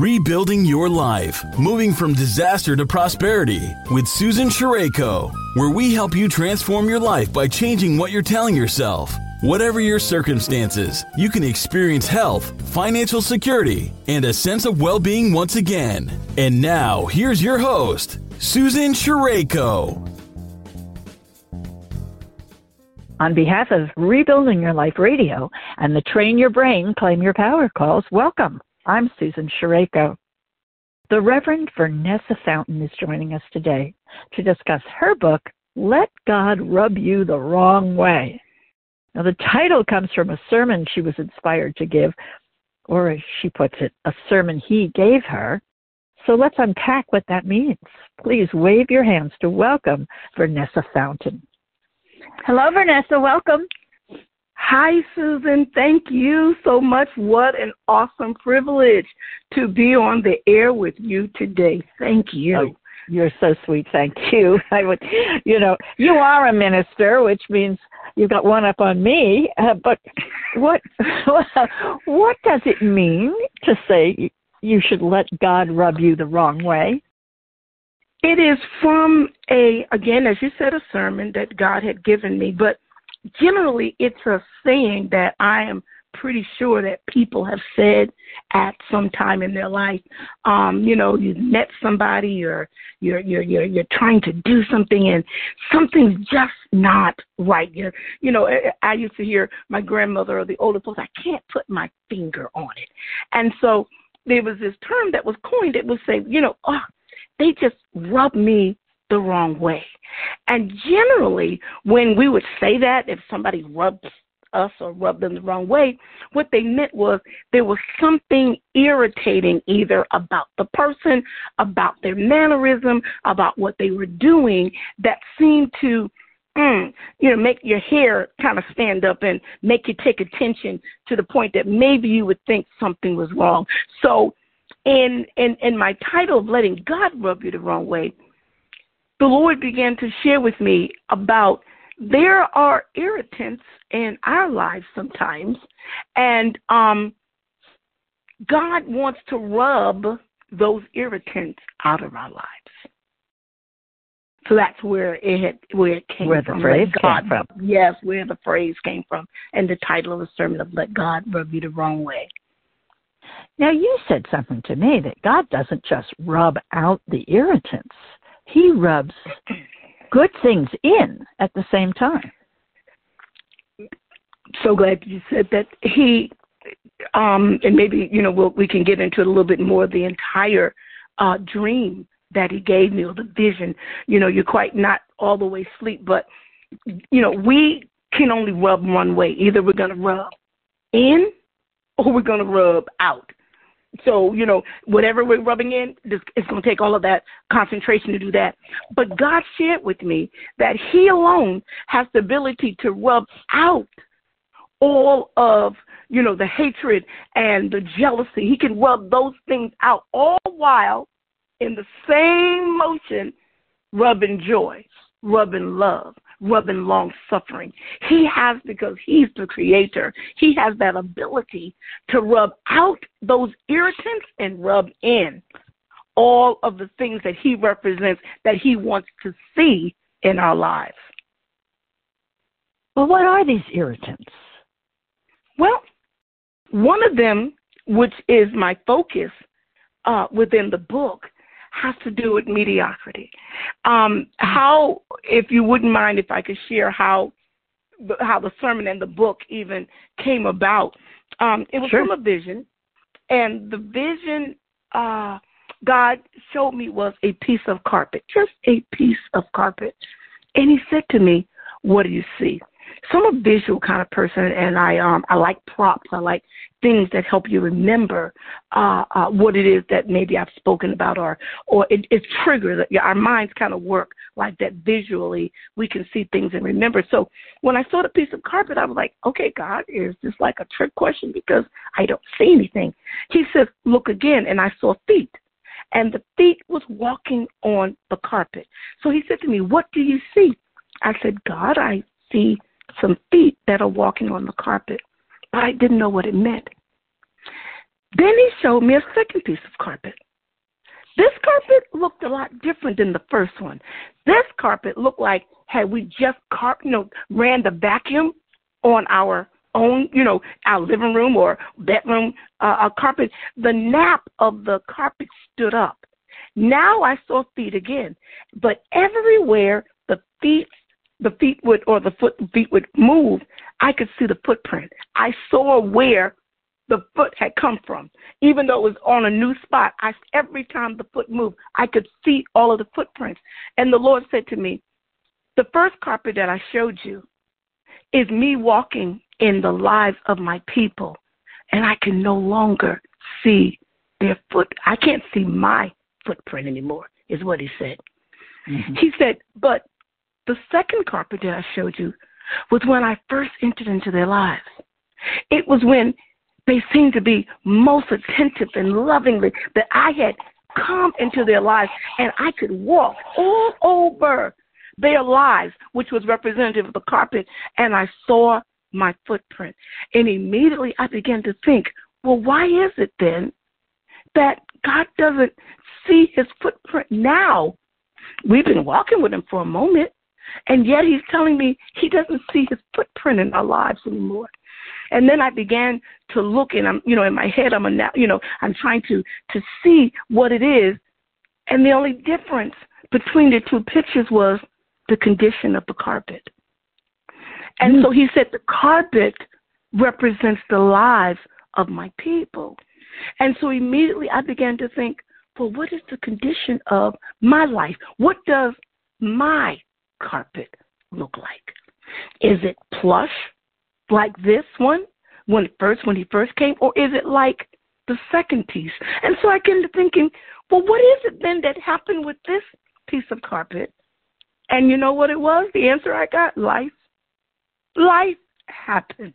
Rebuilding Your Life, Moving from Disaster to Prosperity with Susan Sherayko, where we help you transform your life by changing what you're telling yourself. Whatever your circumstances, you can experience health, financial security, and a sense of well being once again. And now, here's your host, Susan Sherayko. On behalf of Rebuilding Your Life Radio and the Train Your Brain, Claim Your Power calls, welcome. I'm Susan Sherayko. The Reverend Vernessa Fountain is joining us today to discuss her book, Let God Rub You the Wrong Way. Now, the title comes from a sermon she was inspired to give, or as she puts it, a sermon he gave her. So let's unpack what that means. Please wave your hands to welcome Vernessa Fountain. Hello, Vernessa. Welcome. Hi, Susan. Thank you so much. What an awesome privilege to be on the air with you today. Thank you. Oh, you're so sweet. Thank you. I would, you know, you are a minister, which means you've got one up on me. Uh, but what, what does it mean to say you should let God rub you the wrong way? It is from a, again, as you said, a sermon that God had given me, but generally it's a saying that I am pretty sure that people have said at some time in their life. Um, you know, you met somebody, you're you're you're you're you're trying to do something and something's just not right. You you know, I used to hear my grandmother or the older folks, I can't put my finger on it. And so there was this term that was coined, it would say, you know, oh, they just rub me the wrong way. And generally, when we would say that, if somebody rubbed us or rubbed them the wrong way, what they meant was there was something irritating either about the person, about their mannerism, about what they were doing that seemed to mm, you know, make your hair kind of stand up and make you take attention to the point that maybe you would think something was wrong. So in in in my title of letting God rub you the wrong way, the Lord began to share with me about there are irritants in our lives sometimes, and um, God wants to rub those irritants out of our lives. So that's where it had, where it came where from. the phrase God, came from. Yes, where the phrase came from, and the title of the sermon of "Let God Rub You the Wrong Way." Now you said something to me that God doesn't just rub out the irritants; He rubs good things in at the same time. So glad you said that. He, um, and maybe you know we'll, we can get into it a little bit more. The entire uh, dream that he gave me, or the vision. You know, you're quite not all the way asleep, but you know we can only rub one way. Either we're going to rub in, or we're going to rub out. So, you know, whatever we're rubbing in, it's going to take all of that concentration to do that. But God shared with me that He alone has the ability to rub out all of, you know, the hatred and the jealousy. He can rub those things out all while in the same motion rubbing joy, rubbing love, rubbing long suffering. He has, because he's the creator, he has that ability to rub out those irritants and rub in all of the things that he represents that he wants to see in our lives. Well, what are these irritants? Well, one of them, which is my focus uh, within the book, has to do with mediocrity. Um, how, if you wouldn't mind, if I could share how how the sermon and the book even came about. Um, it was sure. from a vision, and the vision uh, God showed me was a piece of carpet, just a piece of carpet, and He said to me, "What do you see?" So I'm a visual kind of person, and I um I like props. I like things that help you remember uh, uh, what it is that maybe I've spoken about, or or it, it triggers. Our minds kind of work like that visually. We can see things and remember. So when I saw the piece of carpet, I was like, okay, God, is this like a trick question because I don't see anything? He says, look again, and I saw feet. And the feet was walking on the carpet. So he said to me, What do you see? I said, God, I see some feet that are walking on the carpet, but I didn't know what it meant. Then he showed me a second piece of carpet. This carpet looked a lot different than the first one. This carpet looked like had we just car- you know ran the vacuum on our own, you know, our living room or bedroom uh, carpet. The nap of the carpet stood up. Now I saw feet again, but everywhere the feet the feet would or the foot feet would move, I could see the footprint. I saw where the foot had come from. Even though it was on a new spot, I every time the foot moved, I could see all of the footprints. And the Lord said to me, The first carpet that I showed you is me walking in the lives of my people, and I can no longer see their foot. I can't see my footprint anymore, is what he said. Mm-hmm. He said, But the second carpet that I showed you was when I first entered into their lives. It was when they seemed to be most attentive and lovingly that I had come into their lives and I could walk all over their lives, which was representative of the carpet, and I saw my footprint. And immediately I began to think, well, why is it then that God doesn't see his footprint now? We've been walking with him for a moment, and yet he's telling me he doesn't see his footprint in our lives anymore. And then I began to look, and I'm, you know, in my head, I'm, a, you know, I'm trying to to see what it is. And the only difference between the two pictures was the condition of the carpet. And mm. so he said the carpet represents the lives of my people. And so immediately I began to think, well, what is the condition of my life? What does my carpet look like? Is it plush like this one when first when he first came, or is it like the second piece? And so I came to thinking, well, what is it then that happened with this piece of carpet? And you know what it was? The answer I got: life. Life happened.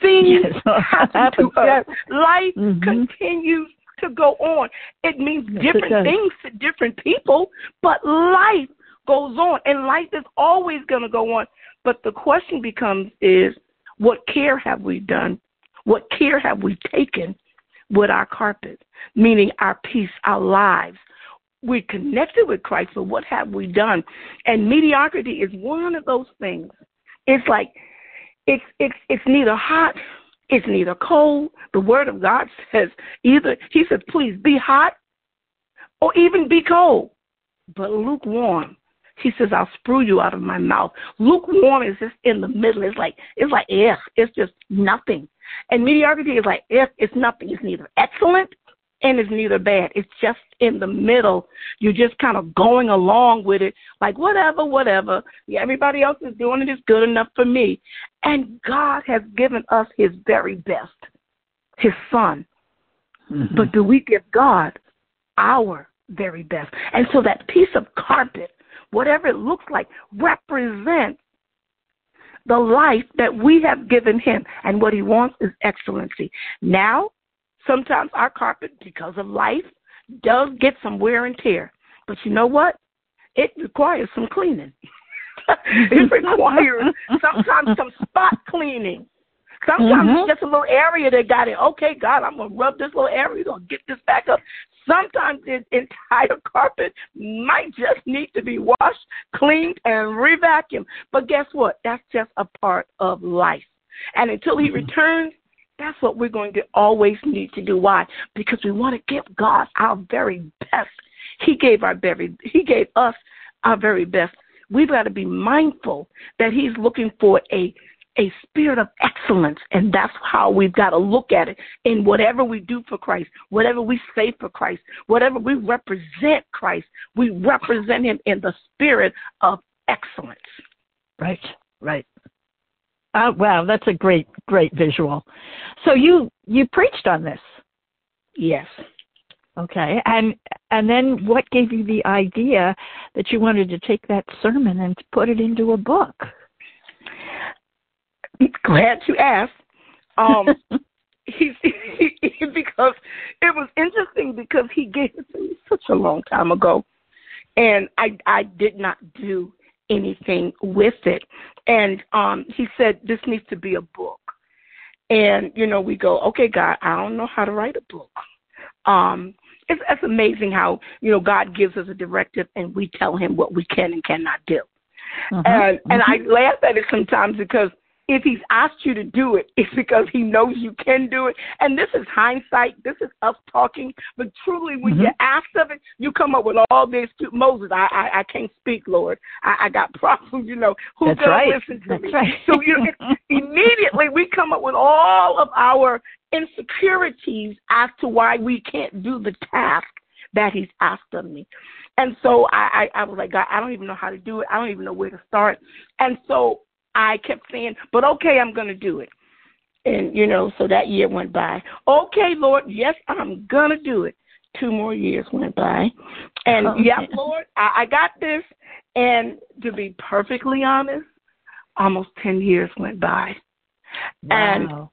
Things yes. happen to us. Life mm-hmm. continues to go on. It means different yes, it things to different people, but life goes on, and life is always going to go on. But the question becomes: Is what care have we done? What care have we taken with our carpet? Meaning our peace, our lives. We're connected with Christ, but what have we done? And mediocrity is one of those things. It's like it's it's it's neither hot, it's neither cold. The word of God says either he says, please be hot or even be cold, but lukewarm. He says, I'll sprue you out of my mouth. Lukewarm is just in the middle. It's like it's like if it's just nothing. And mediocrity is like if it's nothing. It's neither excellent and it's neither bad. It's just in the middle. You're just kind of going along with it, like whatever, whatever. Yeah, everybody else is doing it is good enough for me. And God has given us His very best, His Son. Mm-hmm. But do we give God our very best? And so that piece of carpet whatever it looks like, represents the life that we have given him. And what he wants is excellency. Now, sometimes our carpet, because of life, does get some wear and tear. But you know what? It requires some cleaning. it requires sometimes some spot cleaning. Sometimes mm-hmm. it's just a little area that got it. Okay, God, I'm gonna rub this little area, gonna get this back up. Sometimes the entire carpet might just need to be washed, cleaned, and re-vacuumed. But guess what? That's just a part of life. And until he mm-hmm. returns, that's what we're going to always need to do. Why? Because we want to give God our very best. He gave our very he gave us our very best. We've got to be mindful that he's looking for a a spirit of excellence. And that's how we've got to look at it in whatever we do for Christ, whatever we say for Christ, whatever we represent Christ, we represent him in the spirit of excellence. Right, right. Uh, wow, that's a great, great visual. So you you preached on this. Yes. Okay, and and then what gave you the idea that you wanted to take that sermon and put it into a book? glad you asked. Um, he, he, because it was interesting because he gave it to me such a long time ago, and I I did not do anything with it. And um, he said this needs to be a book. And, you know, we go, okay, God, I don't know how to write a book. Um, it's, it's amazing how, you know, God gives us a directive and we tell him what we can and cannot do. Mm-hmm. And, and mm-hmm. I laugh at it sometimes because – if he's asked you to do it, it's because he knows you can do it. And this is hindsight. This is us talking. But truly, when mm-hmm. you're asked of it, you come up with all this. Moses, I, I I can't speak, Lord. I, I got problems. You know who's That's gonna listen to That's me? Right. So you know, immediately we come up with all of our insecurities as to why we can't do the task that he's asked of me. And so I, I, I was like, God, I don't even know how to do it. I don't even know where to start. And so I kept saying, but okay, I'm going to do it. And, you know, so that year went by. Okay, Lord, yes, I'm going to do it. Two more years went by. And, okay. yeah, Lord, I, I got this. And to be perfectly honest, almost 10 years went by. Wow.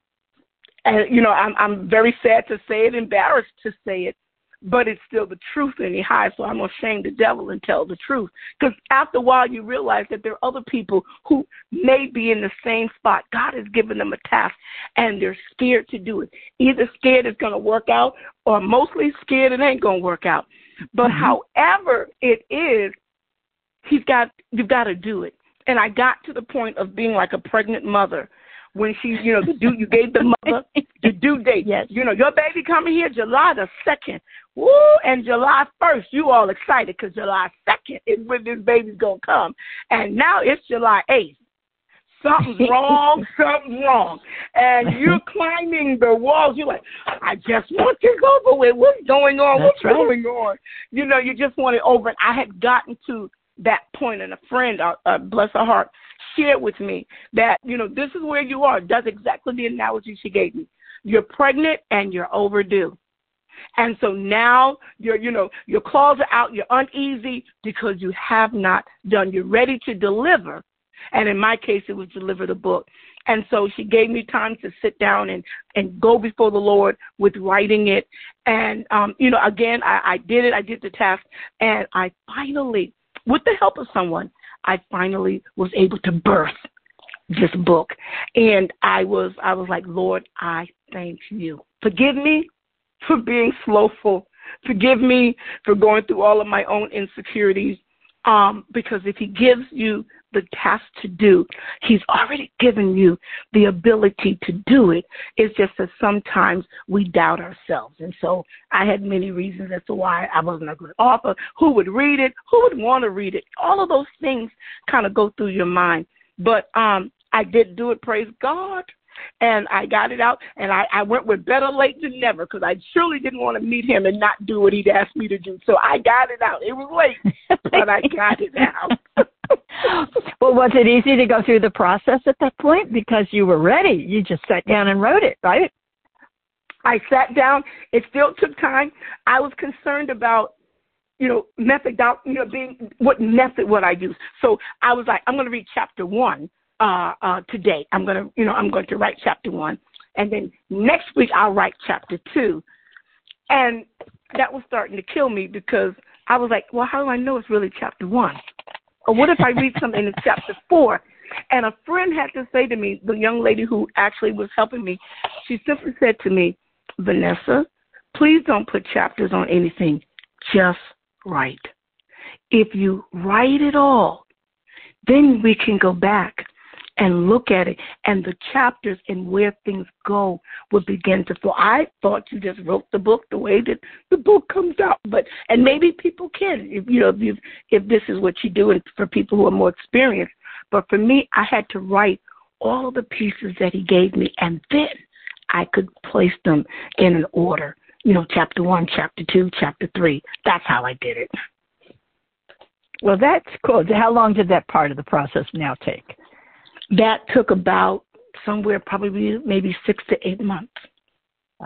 And, and, you know, I'm, I'm very sad to say it, embarrassed to say it, but it's still the truth anyhow. So I'm gonna shame the devil and tell the truth. Because after a while, you realize that there are other people who may be in the same spot. God has given them a task, and they're scared to do it. Either scared it's gonna work out, or mostly scared it ain't gonna work out. But mm-hmm. however it is, he's got you've got to do it. And I got to the point of being like a pregnant mother when she, you know, the due you gave the mother the due date. Yes. You know, your baby coming here July the second. Woo! And July first, you all excited because July second is when this baby's gonna come, and now it's July eighth. Something's wrong, something's wrong. And you're climbing the walls. You're like, I just want this over with. What's going on? That's What's right. going on? You know, you just want it over. And I had gotten to that point, and a friend, uh, uh, bless her heart, shared with me that, you know, this is where you are. That's exactly the analogy she gave me. You're pregnant and you're overdue. And so now you're, you know your claws are out, you're uneasy because you have not done. You're ready to deliver. And in my case it was deliver the book. And so she gave me time to sit down and, and go before the Lord with writing it. And um, you know, again I, I did it, I did the task, and I finally, with the help of someone, I finally was able to birth this book. And I was I was like, Lord, I thank you. Forgive me for being slowful. Forgive me for going through all of my own insecurities. Um, because if he gives you the task to do, he's already given you the ability to do it. It's just that sometimes we doubt ourselves. And so I had many reasons as to why I wasn't a good author. Who would read it? Who would want to read it? All of those things kind of go through your mind. But um, I did do it, praise God and I got it out, and I, I went with better late than never because I surely didn't want to meet him and not do what he'd asked me to do. So I got it out. It was late, but I got it out. well, was it easy to go through the process at that point because you were ready? You just sat down and wrote it, right? I sat down. It still took time. I was concerned about you know, method, you know, being what method would I use. So I was like, I'm going to read chapter one uh, uh, today. I'm gonna, you know, I'm going to write chapter one, and then next week I'll write chapter two, and that was starting to kill me because I was like, well, how do I know it's really chapter one? Or what if I read something in chapter four? And a friend had to say to me, the young lady who actually was helping me, she simply said to me, Vanessa, please don't put chapters on anything. Just write. If you write it all, then we can go back and look at it and the chapters and where things go would begin to flow. I thought you just wrote the book the way that the book comes out, but and maybe people can if you know if if this is what you do and for people who are more experienced. But for me, I had to write all the pieces that he gave me and then I could place them in an order. You know, chapter one, chapter two, chapter three. That's how I did it. Well, that's cool. How long did that part of the process now take? That took about somewhere probably maybe six to eight months.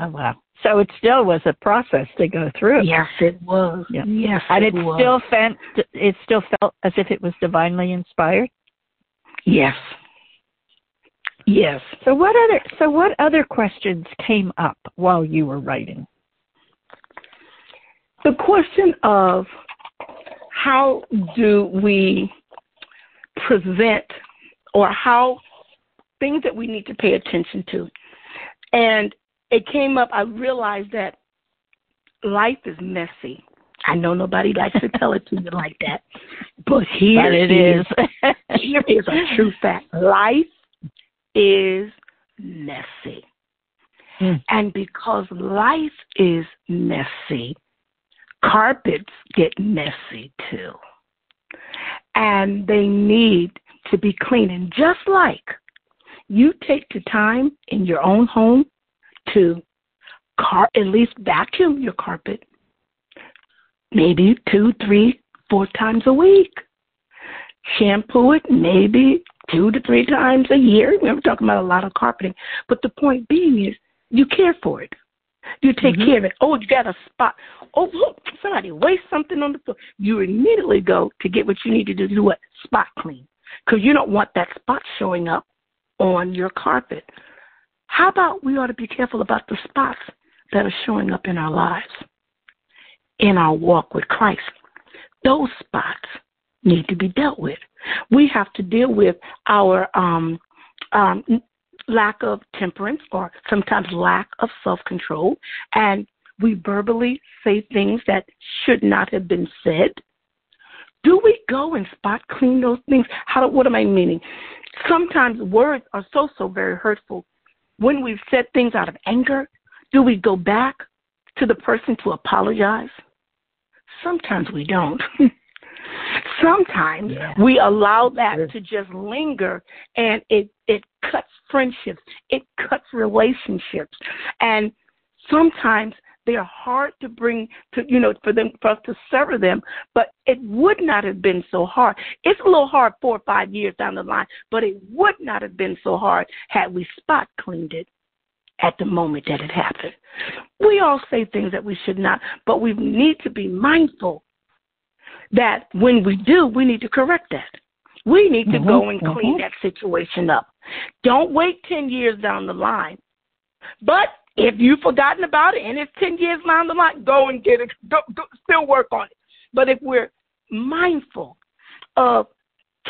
Oh wow! So it still was a process to go through. Yes, it was. Yeah. Yes, and it, it was. still felt it still felt as if it was divinely inspired. Yes. Yes. So what other so what other questions came up while you were writing? The question of how do we present or how things that we need to pay attention to. And it came up, I realized that life is messy. I know nobody likes to tell it to you like that, but here but it is. here is a true fact. Life is messy. Mm. And because life is messy, carpets get messy too. And they need to be clean. And just like you take the time in your own home to car at least vacuum your carpet maybe two, three, four times a week. Shampoo it maybe two to three times a year. We're talking about a lot of carpeting. But the point being is you care for it. You take mm-hmm. care of it. Oh, you got a spot. Oh, look, somebody waste something on the floor. You immediately go to get what you need to do to do what? Spot clean. Because you don't want that spot showing up on your carpet. How about we ought to be careful about the spots that are showing up in our lives, in our walk with Christ? Those spots need to be dealt with. We have to deal with our um, um, lack of temperance or sometimes lack of self control, and we verbally say things that should not have been said. Do we go and spot clean those things? How? Do, what am I meaning? Sometimes words are so so very hurtful. When we've said things out of anger, do we go back to the person to apologize? Sometimes we don't. Sometimes yeah. we allow that to just linger and it it cuts friendships, it cuts relationships. And sometimes they are hard to bring to you know for them for us to sever them but it would not have been so hard it's a little hard four or five years down the line but it would not have been so hard had we spot cleaned it at the moment that it happened we all say things that we should not but we need to be mindful that when we do, we need to correct that. We need to mm-hmm, go and clean mm-hmm. that situation up. Don't wait 10 years down the line. But if you've forgotten about it and it's 10 years down the line, go and get it. Go, go, still work on it. But if we're mindful of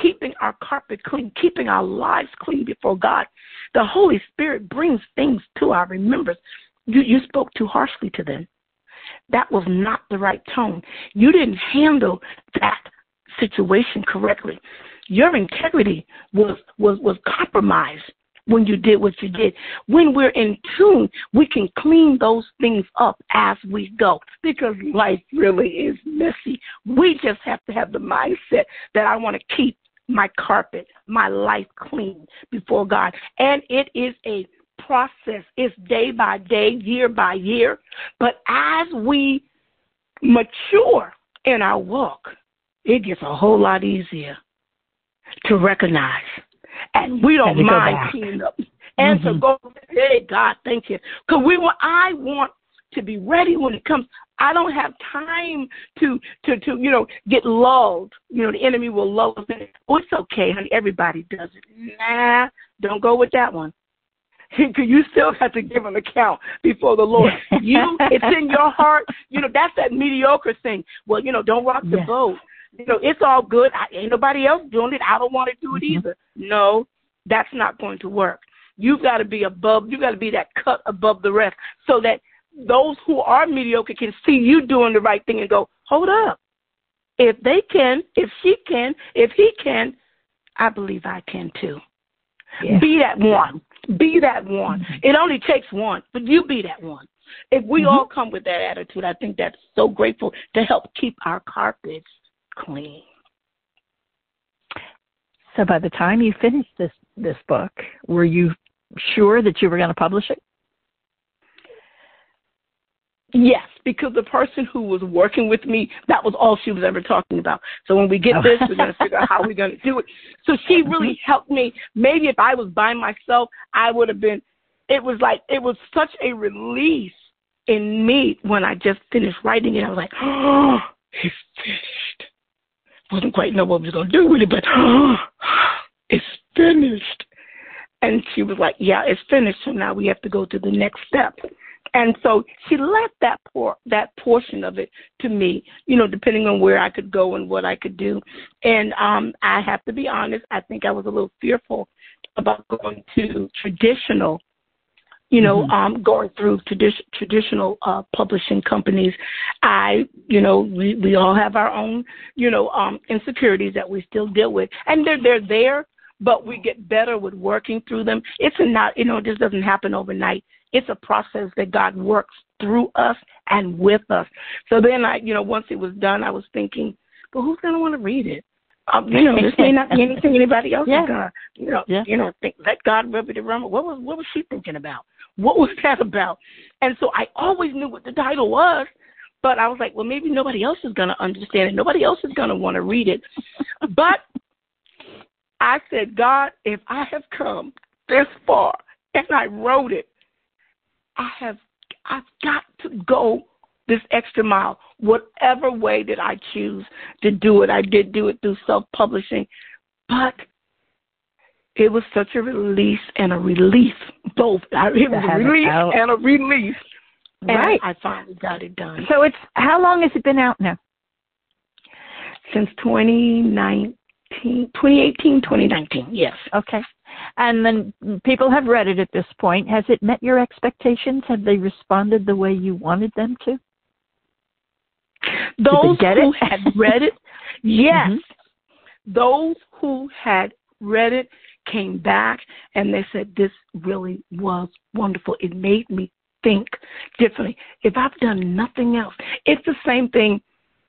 keeping our carpet clean, keeping our lives clean before God, the Holy Spirit brings things to our remembrance. You, you spoke too harshly to them that was not the right tone. You didn't handle that situation correctly. Your integrity was was was compromised when you did what you did. When we're in tune, we can clean those things up as we go because life really is messy. We just have to have the mindset that I want to keep my carpet, my life clean before God. And it is a process. It's day by day, year by year. But as we mature in our walk, it gets a whole lot easier to recognize. And we don't and mind cleaning up. And mm-hmm. to go, hey, God, thank you. Because we want, I want to be ready when it comes. I don't have time to to to you know get lulled. You know the enemy will lull us in. Oh, it's okay, honey. Everybody does it. Nah, don't go with that one. you still have to give an account before the Lord. You, it's in your heart. You know, that's that mediocre thing. Well, you know, don't rock the boat. You know, it's all good. I, ain't nobody else doing it. I don't want to do it mm-hmm. either. No, that's not going to work. You've got to be above. you've got to be that cut above the rest, so that those who are mediocre can see you doing the right thing and go, hold up. If they can, if she can, if he can, I believe I can too. Yeah. Be that one. Be that one. Mm-hmm. It only takes one, but you be that one. If we mm-hmm. all come with that attitude, I think that's so grateful to help keep our carpets clean. So by the time you finished this this book, were you sure that you were going to publish it? Yes, because the person who was working with me, that was all she was ever talking about. So when we get oh. this, we're going to figure out how we're going to do it. So she mm-hmm. really helped me. Maybe if I was by myself, I would have been, it was like, it was such a release in me when I just finished writing it. I was like, oh, it's finished. Wasn't quite know what I was to do with it, but oh, it's finished. And she was like, yeah, it's finished. So now we have to go to the next step. And so she left that por- that portion of it to me, you know, depending on where I could go and what I could do. And um, I have to be honest, I think I was a little fearful about going to traditional you know, mm-hmm. um, going through tradi- traditional uh, publishing companies, I, you know, we, we all have our own, you know, um, insecurities that we still deal with, and they're they're there, but we get better with working through them. It's not, you know, this doesn't happen overnight. It's a process that God works through us and with us. So then I, you know, once it was done, I was thinking, but who's going to want to read it? Um, you know, this may not be anything anybody else yeah. is gonna, you know, yeah. you know, think let God rub it around. What was what was she thinking about? What was that about? And so I always knew what the title was, but I was like, well, maybe nobody else is gonna understand it. Nobody else is gonna want to read it. but I said, God, if I have come this far and I wrote it, I have I've got to go this extra mile, whatever way that I choose to do it. I did do it through self publishing, but it was such a release and a relief, both. It was a relief and a relief. Right. I finally got it done. So it's how long has it been out now? Since 2019, 2018, 2019. Yes. Okay. And then people have read it at this point. Has it met your expectations? Have they responded the way you wanted them to? Those who had read it, yes. Mm-hmm. Those who had read it came back and they said, This really was wonderful. It made me think differently. If I've done nothing else, it's the same thing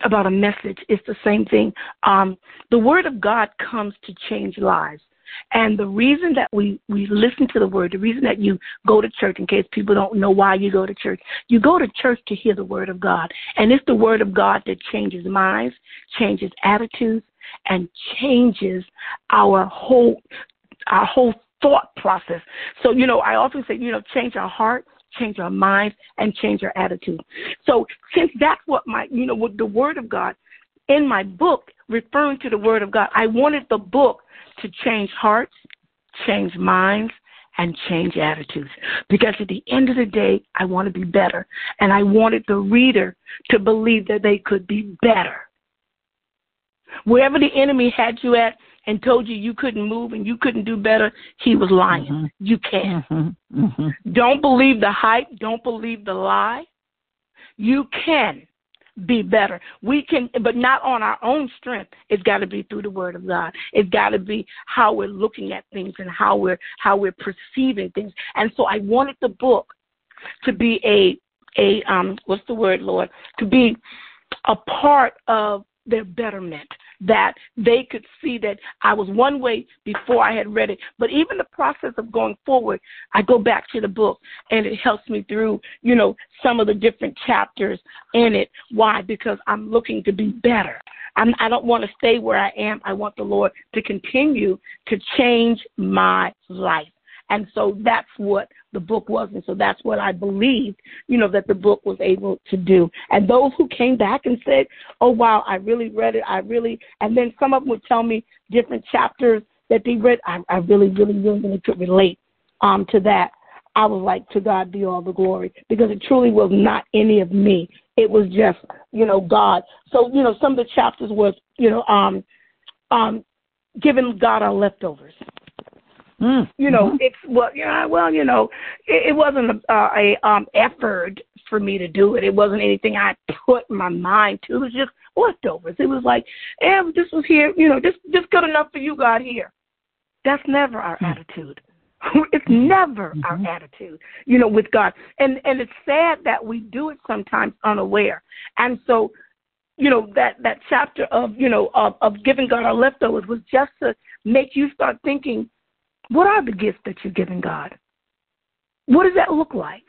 about a message. It's the same thing. Um, the Word of God comes to change lives. And the reason that we, we listen to the word, the reason that you go to church, in case people don't know why you go to church, you go to church to hear the word of God. And it's the word of God that changes minds, changes attitudes, and changes our whole our whole thought process. So, you know, I often say, you know, change our heart, change our minds, and change our attitude. So since that's what my you know, the word of God in my book, referring to the word of God, I wanted the book to change hearts, change minds, and change attitudes. Because at the end of the day, I want to be better. And I wanted the reader to believe that they could be better. Wherever the enemy had you at and told you you couldn't move and you couldn't do better, he was lying. Mm-hmm. You can. Mm-hmm. Mm-hmm. Don't believe the hype. Don't believe the lie. You can be better. We can, but not on our own strength. It's got to be through the Word of God. It's got to be how we're looking at things and how we're how we're perceiving things. And so I wanted the book to be a a um what's the word, Lord? To be a part of their betterment that they could see that I was one way before I had read it. But even the process of going forward, I go back to the book and it helps me through, you know, some of the different chapters in it. Why? Because I'm looking to be better. I'm, I don't want to stay where I am. I want the Lord to continue to change my life. And so that's what the book was. And so that's what I believed, you know, that the book was able to do. And those who came back and said, oh, wow, I really read it. I really, and then some of them would tell me different chapters that they read. I, I really, really, really, really could relate um, to that. I was like, to God be all the glory, because it truly was not any of me. It was just, you know, God. So, you know, some of the chapters was, you know, um, um, giving God our leftovers. Mm. You know, mm-hmm. it's well, yeah, well, you know, it, it wasn't a, uh, a um effort for me to do it. It wasn't anything I put my mind to. It was just leftovers. It was like, eh, this was here, you know, this just good enough for you, God. Here. That's never our mm. attitude. it's never mm-hmm. our attitude, you know, with God. And and it's sad that we do it sometimes unaware. And so, you know, that that chapter of you know of, of giving God our leftovers was just to make you start thinking what are the gifts that you're giving God? What does that look like?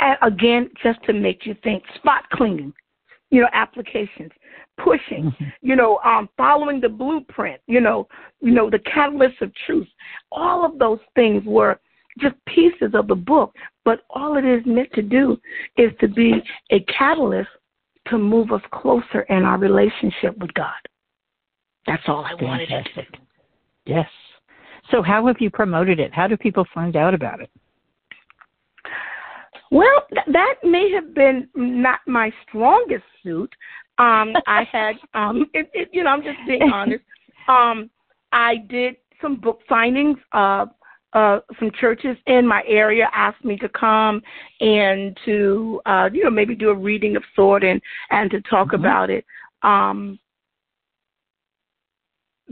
And again, just to make you think, spot cleaning, you know, applications, pushing, mm-hmm. you know, um, following the blueprint, you know, you know, the catalyst of truth. All of those things were just pieces of the book, but all it is meant to do is to be a catalyst to move us closer in our relationship with God. That's all I wanted Fantastic. Yes. So, how have you promoted it? How do people find out about it? Well, th- that may have been not my strongest suit. Um, I had, um, it, it, you know, I'm just being honest. Um, I did some book signings. Uh, uh, some churches in my area asked me to come and to uh, you know maybe do a reading of sort and and to talk mm-hmm. about it. Um,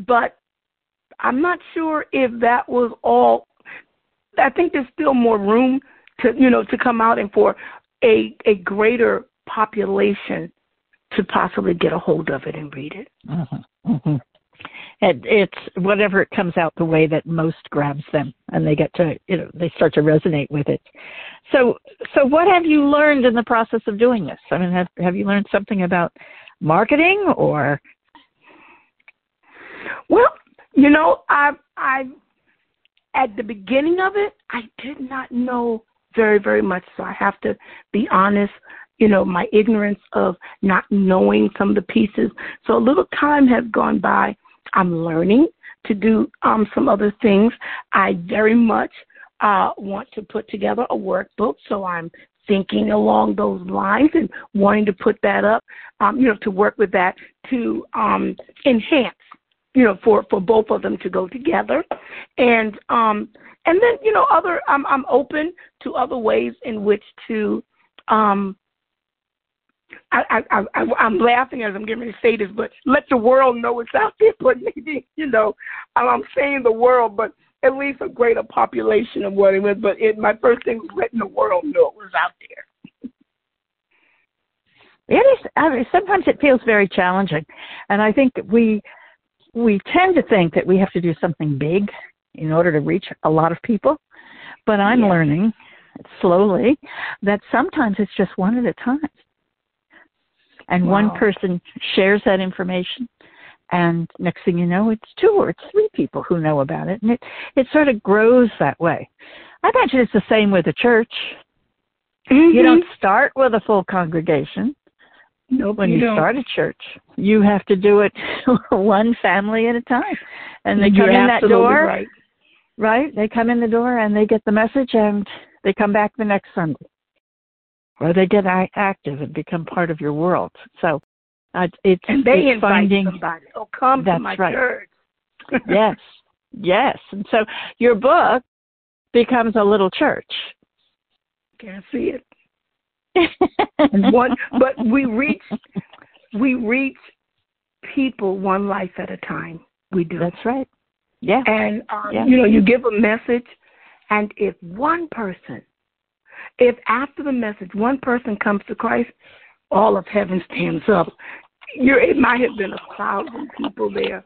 but I'm not sure if that was all. I think there's still more room to you know to come out and for a a greater population to possibly get a hold of it and read it. Mm-hmm. Mm-hmm. It, it's whatever it comes out the way that most grabs them, and they get to you know they start to resonate with it. So so what have you learned in the process of doing this? I mean, have have you learned something about marketing or? Well, you know, I I at the beginning of it, I did not know very very much. So I have to be honest. You know, my ignorance of not knowing some of the pieces. So a little time has gone by. I'm learning to do um, some other things. I very much uh, want to put together a workbook, so I'm thinking along those lines and wanting to put that up, um, you know, to work with that to um, enhance you know, for for both of them to go together, and um, and then you know, other I'm I'm open to other ways in which to um. I, I, I, I'm laughing as I'm getting ready to say this, but let the world know it's out there. But maybe, you know, I'm saying the world, but at least a greater population of what it was. But it, my first thing was letting the world know it was out there. It is. I mean, sometimes it feels very challenging, and I think we we tend to think that we have to do something big in order to reach a lot of people. But I'm yeah. learning slowly that sometimes it's just one at a time. And wow. one person shares that information and next thing you know it's two or it's three people who know about it and it it sort of grows that way. I imagine it's the same with a church. Mm-hmm. You don't start with a full congregation. Nope, when you, you start a church, you have to do it one family at a time, and they You're come in that door. Right. right, they come in the door and they get the message, and they come back the next Sunday, or they get active and become part of your world. So uh, it's and they it's invite finding, somebody. Oh, come that's to my right. church. yes, yes, and so your book becomes a little church. Can't see it one, but we reach we reach people one life at a time. We do. That's right. Yeah. And um, yeah. you know, you give a message, and if one person, if after the message one person comes to Christ, all of heaven stands up. You're, it might have been a thousand people there,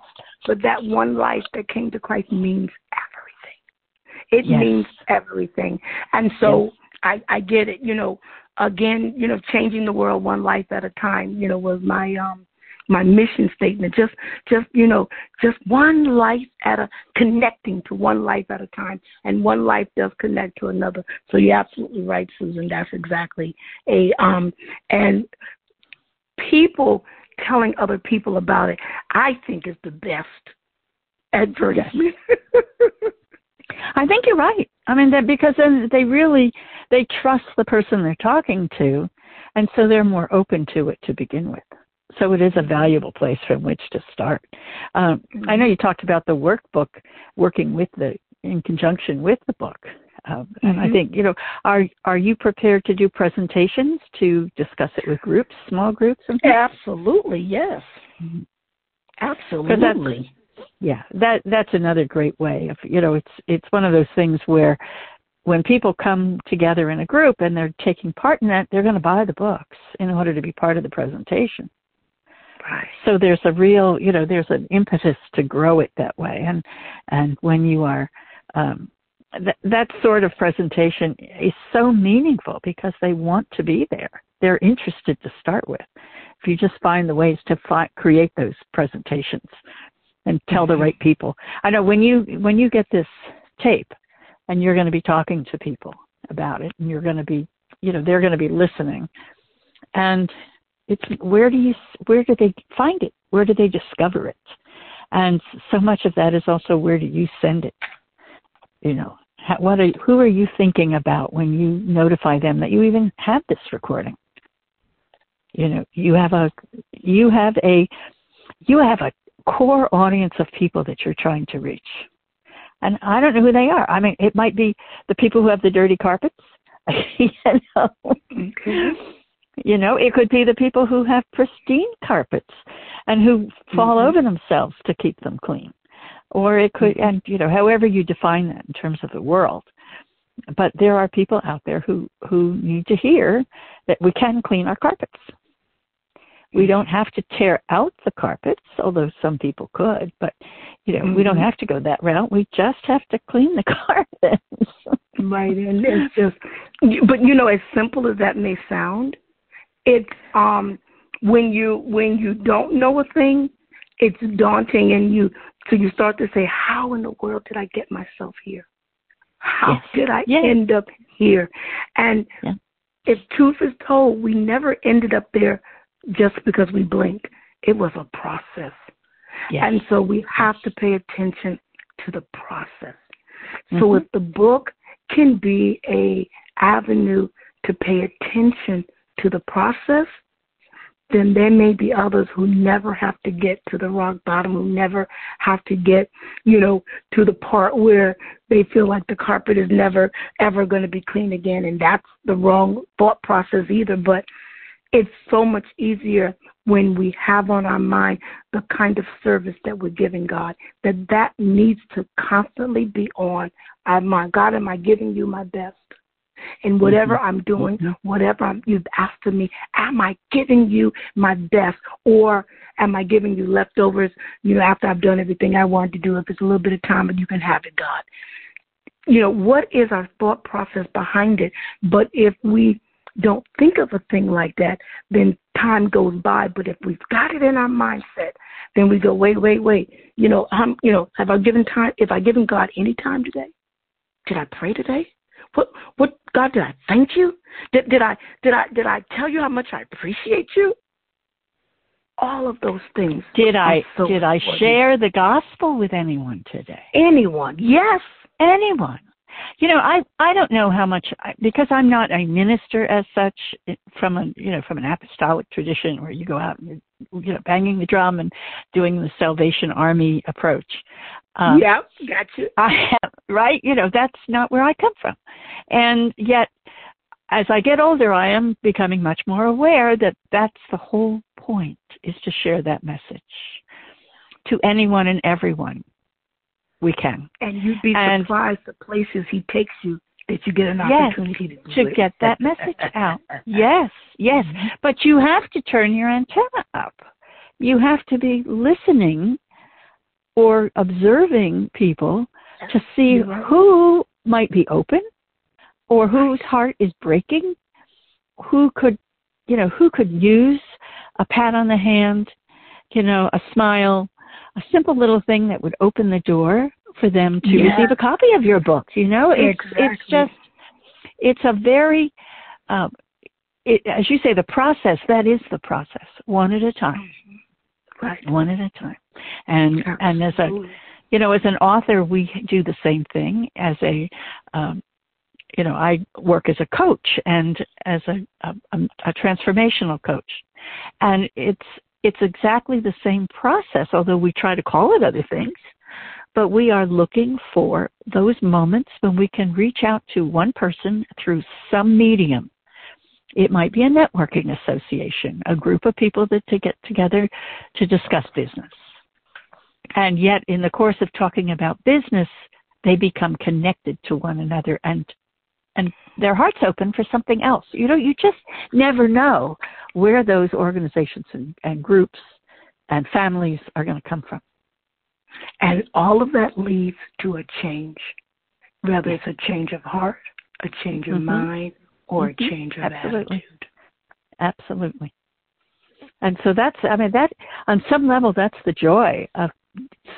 but that one life that came to Christ means everything. It yes. means everything, and so yes. I, I get it. You know, again, you know, changing the world one life at a time, you know, was my um my mission statement. Just just, you know, just one life at a connecting to one life at a time. And one life does connect to another. So you're absolutely right, Susan. That's exactly a um and people telling other people about it, I think is the best advertisement. I think you're right. I mean, that because then they really they trust the person they're talking to, and so they're more open to it to begin with. So it is a valuable place from which to start. Um, I know you talked about the workbook working with the in conjunction with the book. Um, and mm-hmm. I think you know, are are you prepared to do presentations to discuss it with groups, small groups? And Absolutely, yes. Mm-hmm. Absolutely yeah that that's another great way of you know it's it's one of those things where when people come together in a group and they're taking part in that they're going to buy the books in order to be part of the presentation. Right. So there's a real you know there's an impetus to grow it that way. And and when you are um that that sort of presentation is so meaningful because they want to be there. They're interested to start with. If you just find the ways to fi- create those presentations and tell the mm-hmm. right people. I know when you when you get this tape and you're going to be talking to people about it and you're going to be you know they're going to be listening. And it's where do you where do they find it? Where do they discover it? And so much of that is also where do you send it? You know what are who are you thinking about when you notify them that you even have this recording? You know you have a you have a you have a core audience of people that you're trying to reach. and I don't know who they are. I mean, it might be the people who have the dirty carpets. you know, Okay. you know, it could be the people who have pristine carpets and who fall Mhm. over themselves to keep them clean. Or it could, Mhm. and you know, however you define that in terms of the world. But there are people out there who who need to hear that we can clean our carpets. We don't have to tear out the carpets, although some people could. But you know, we don't Mhm. have to go that route. We just have to clean the carpets. Right, and it's just, but you know, as simple as that may sound, it's um when you when you don't know a thing, it's daunting, and you so you start to say, how in the world did I get myself here? How Yes. did I Yes. end up here? And Yeah. if truth is told, we never ended up there just because we blink. It was a process. yes. And so we have to pay attention to the process. So Mhm. if the book can be a avenue to pay attention to the process, then there may be others who never have to get to the rock bottom, who never have to get, you know, to the part where they feel like the carpet is never ever going to be clean again. And that's the wrong thought process either. But it's so much easier when we have on our mind the kind of service that we're giving God, that that needs to constantly be on our mind. God, am I giving you my best? And whatever I'm doing, Mhm. whatever I'm, you've asked of me, am I giving you my best? Or am I giving you leftovers, you know, after I've done everything I wanted to do? If it's a little bit of time, but you can have it, God. You know, what is our thought process behind it? But if we don't think of a thing like that, then time goes by. But if we've got it in our mindset, then we go, wait, wait, wait. You know, I'm, you know, have I given time? If I given God any time today? Did I pray today? What, what, God, did I thank you? Did, did I, did I, did I tell you how much I appreciate you? All of those things. Did I so did I share the gospel with anyone today? Anyone? Yes. anyone you know i i don't know how much I, because i'm not a minister as such from a you know from an apostolic tradition where you go out and you're, you know banging the drum and doing the salvation army approach. Um yeah, got you. i have right? You know that's not where i come from. And yet as i get older i am becoming much more aware that that's the whole point is to share that message to anyone and everyone we can And you'd be And- surprised the places he takes you that you get an Yes, opportunity to, to get that message out. Yes, yes. Mm-hmm. But you have to turn your antenna up. You have to be listening or observing people to see right. who might be open or whose heart is breaking, who could, you know, who could use a pat on the hand, you know, a smile, a simple little thing that would open the door for them to Yeah. receive a copy of your book. You know, it's it's just it's a very um, it, as you say the process that is the process one at a time. Right. one at a time. And and as a you know as an author we do the same thing. As a um, you know i work as a coach and as a, a, a transformational coach. And it's it's exactly the same process although we try to call it other things but we are looking for those moments when we can reach out to one person through some medium it might be a networking association, a group of people that to get together to discuss business. And yet, in the course of talking about business, they become connected to one another and and their hearts open for something else. You know, you just never know where those organizations and, and groups and families are going to come from. And all of that leads to a change, whether it's a change of heart, a change of Mhm. mind, or Mhm. a change of Absolutely. attitude. Absolutely. And so that's, I mean, that on some level, that's the joy of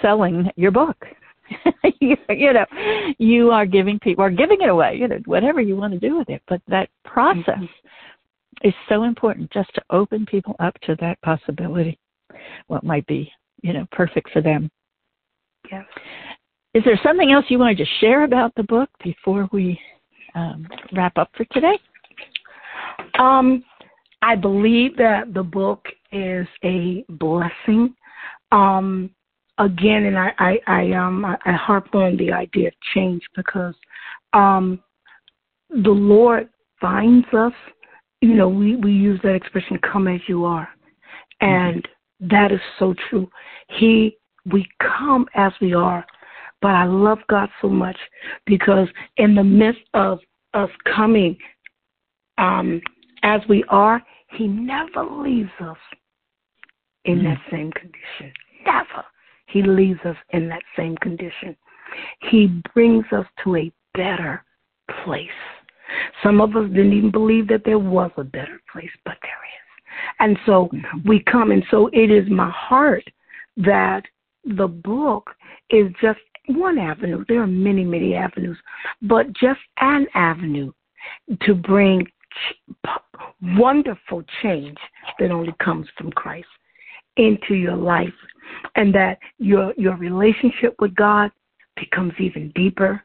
selling your book. you, you know, you are giving people, or giving it away, you know, whatever you want to do with it. But that process Mhm. is so important just to open people up to that possibility, what might be, you know, perfect for them. Yes. Is there something else you wanted to share about the book before we um, wrap up for today? Um, I believe that the book is a blessing. Um, again, and I, I, I um I, I harp on the idea of change because um the Lord finds us. You know, we we use that expression "come as you are," and mm-hmm. that is so true. He we come as we are, but I love God so much because in the midst of us coming um, as we are, He never leaves us in that mm. same condition. Never. He leaves us in that same condition. He brings us to a better place. Some of us didn't even believe that there was a better place, but there is. And so mm-hmm. we come, and so it is my heart that the book is just one avenue. There are many, many avenues, but just an avenue to bring wonderful change that only comes from Christ into your life and that your your relationship with God becomes even deeper.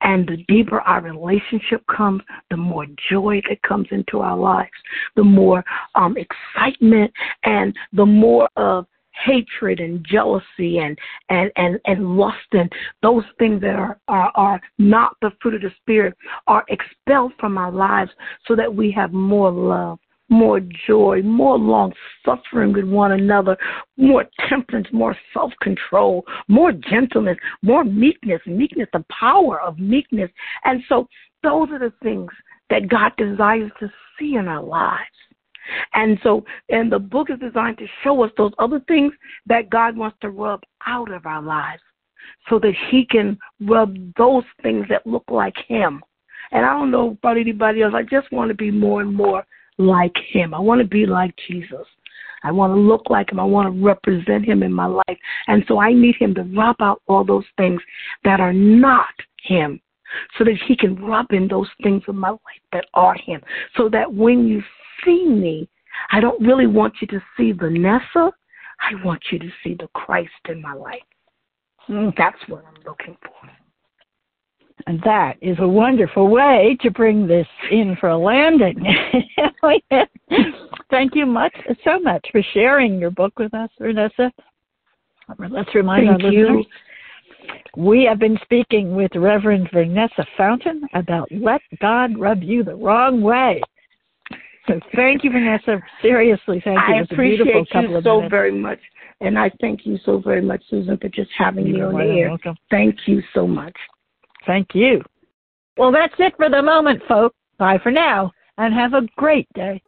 And the deeper our relationship comes, the more joy that comes into our lives, the more um, excitement, and the more of hatred and jealousy and and and and lust and those things that are are, are not the fruit of the spirit are expelled from our lives so that we have more love more joy, more long suffering with one another, more temperance, more self control, more gentleness, more meekness, meekness, the power of meekness. And so those are the things that God desires to see in our lives. And so, and the book is designed to show us those other things that God wants to rub out of our lives so that He can rub those things that look like Him. And I don't know about anybody else. I just want to be more and more like Him. I want to be like Jesus. I want to look like Him. I want to represent Him in my life. And so I need Him to rub out all those things that are not Him so that He can rub in those things in my life that are Him. So that when you see me, I don't really want you to see Vanessa. I want you to see the Christ in my life. Mm, that's what I'm looking for. And that is a wonderful way to bring this in for a landing. Oh, thank you much so much for sharing your book with us, Vanessa. Let's remind Thank our you. listeners. We have been speaking with Reverend Vanessa Fountain about Let God Rub You the Wrong Way. So thank you, Vanessa. Seriously, thank you. I appreciate you so minutes. very much. And I thank you so very much, Susan, for just having You're me on the air. Welcome. Thank you so much. Thank you. Well, that's it for the moment, folks. Bye for now, and have a great day.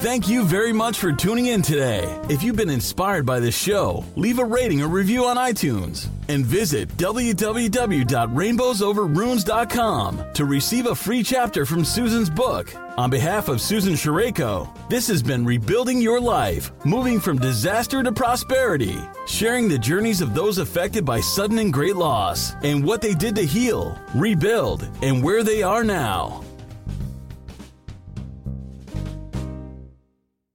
Thank you very much for tuning in today. If you've been inspired by this show, leave a rating or review on iTunes and visit www.rainbowsoverrunes.com to receive a free chapter from Susan's book. On behalf of Susan Sherayko, this has been Rebuilding Your Life, moving from disaster to prosperity, sharing the journeys of those affected by sudden and great loss and what they did to heal, rebuild, and where they are now.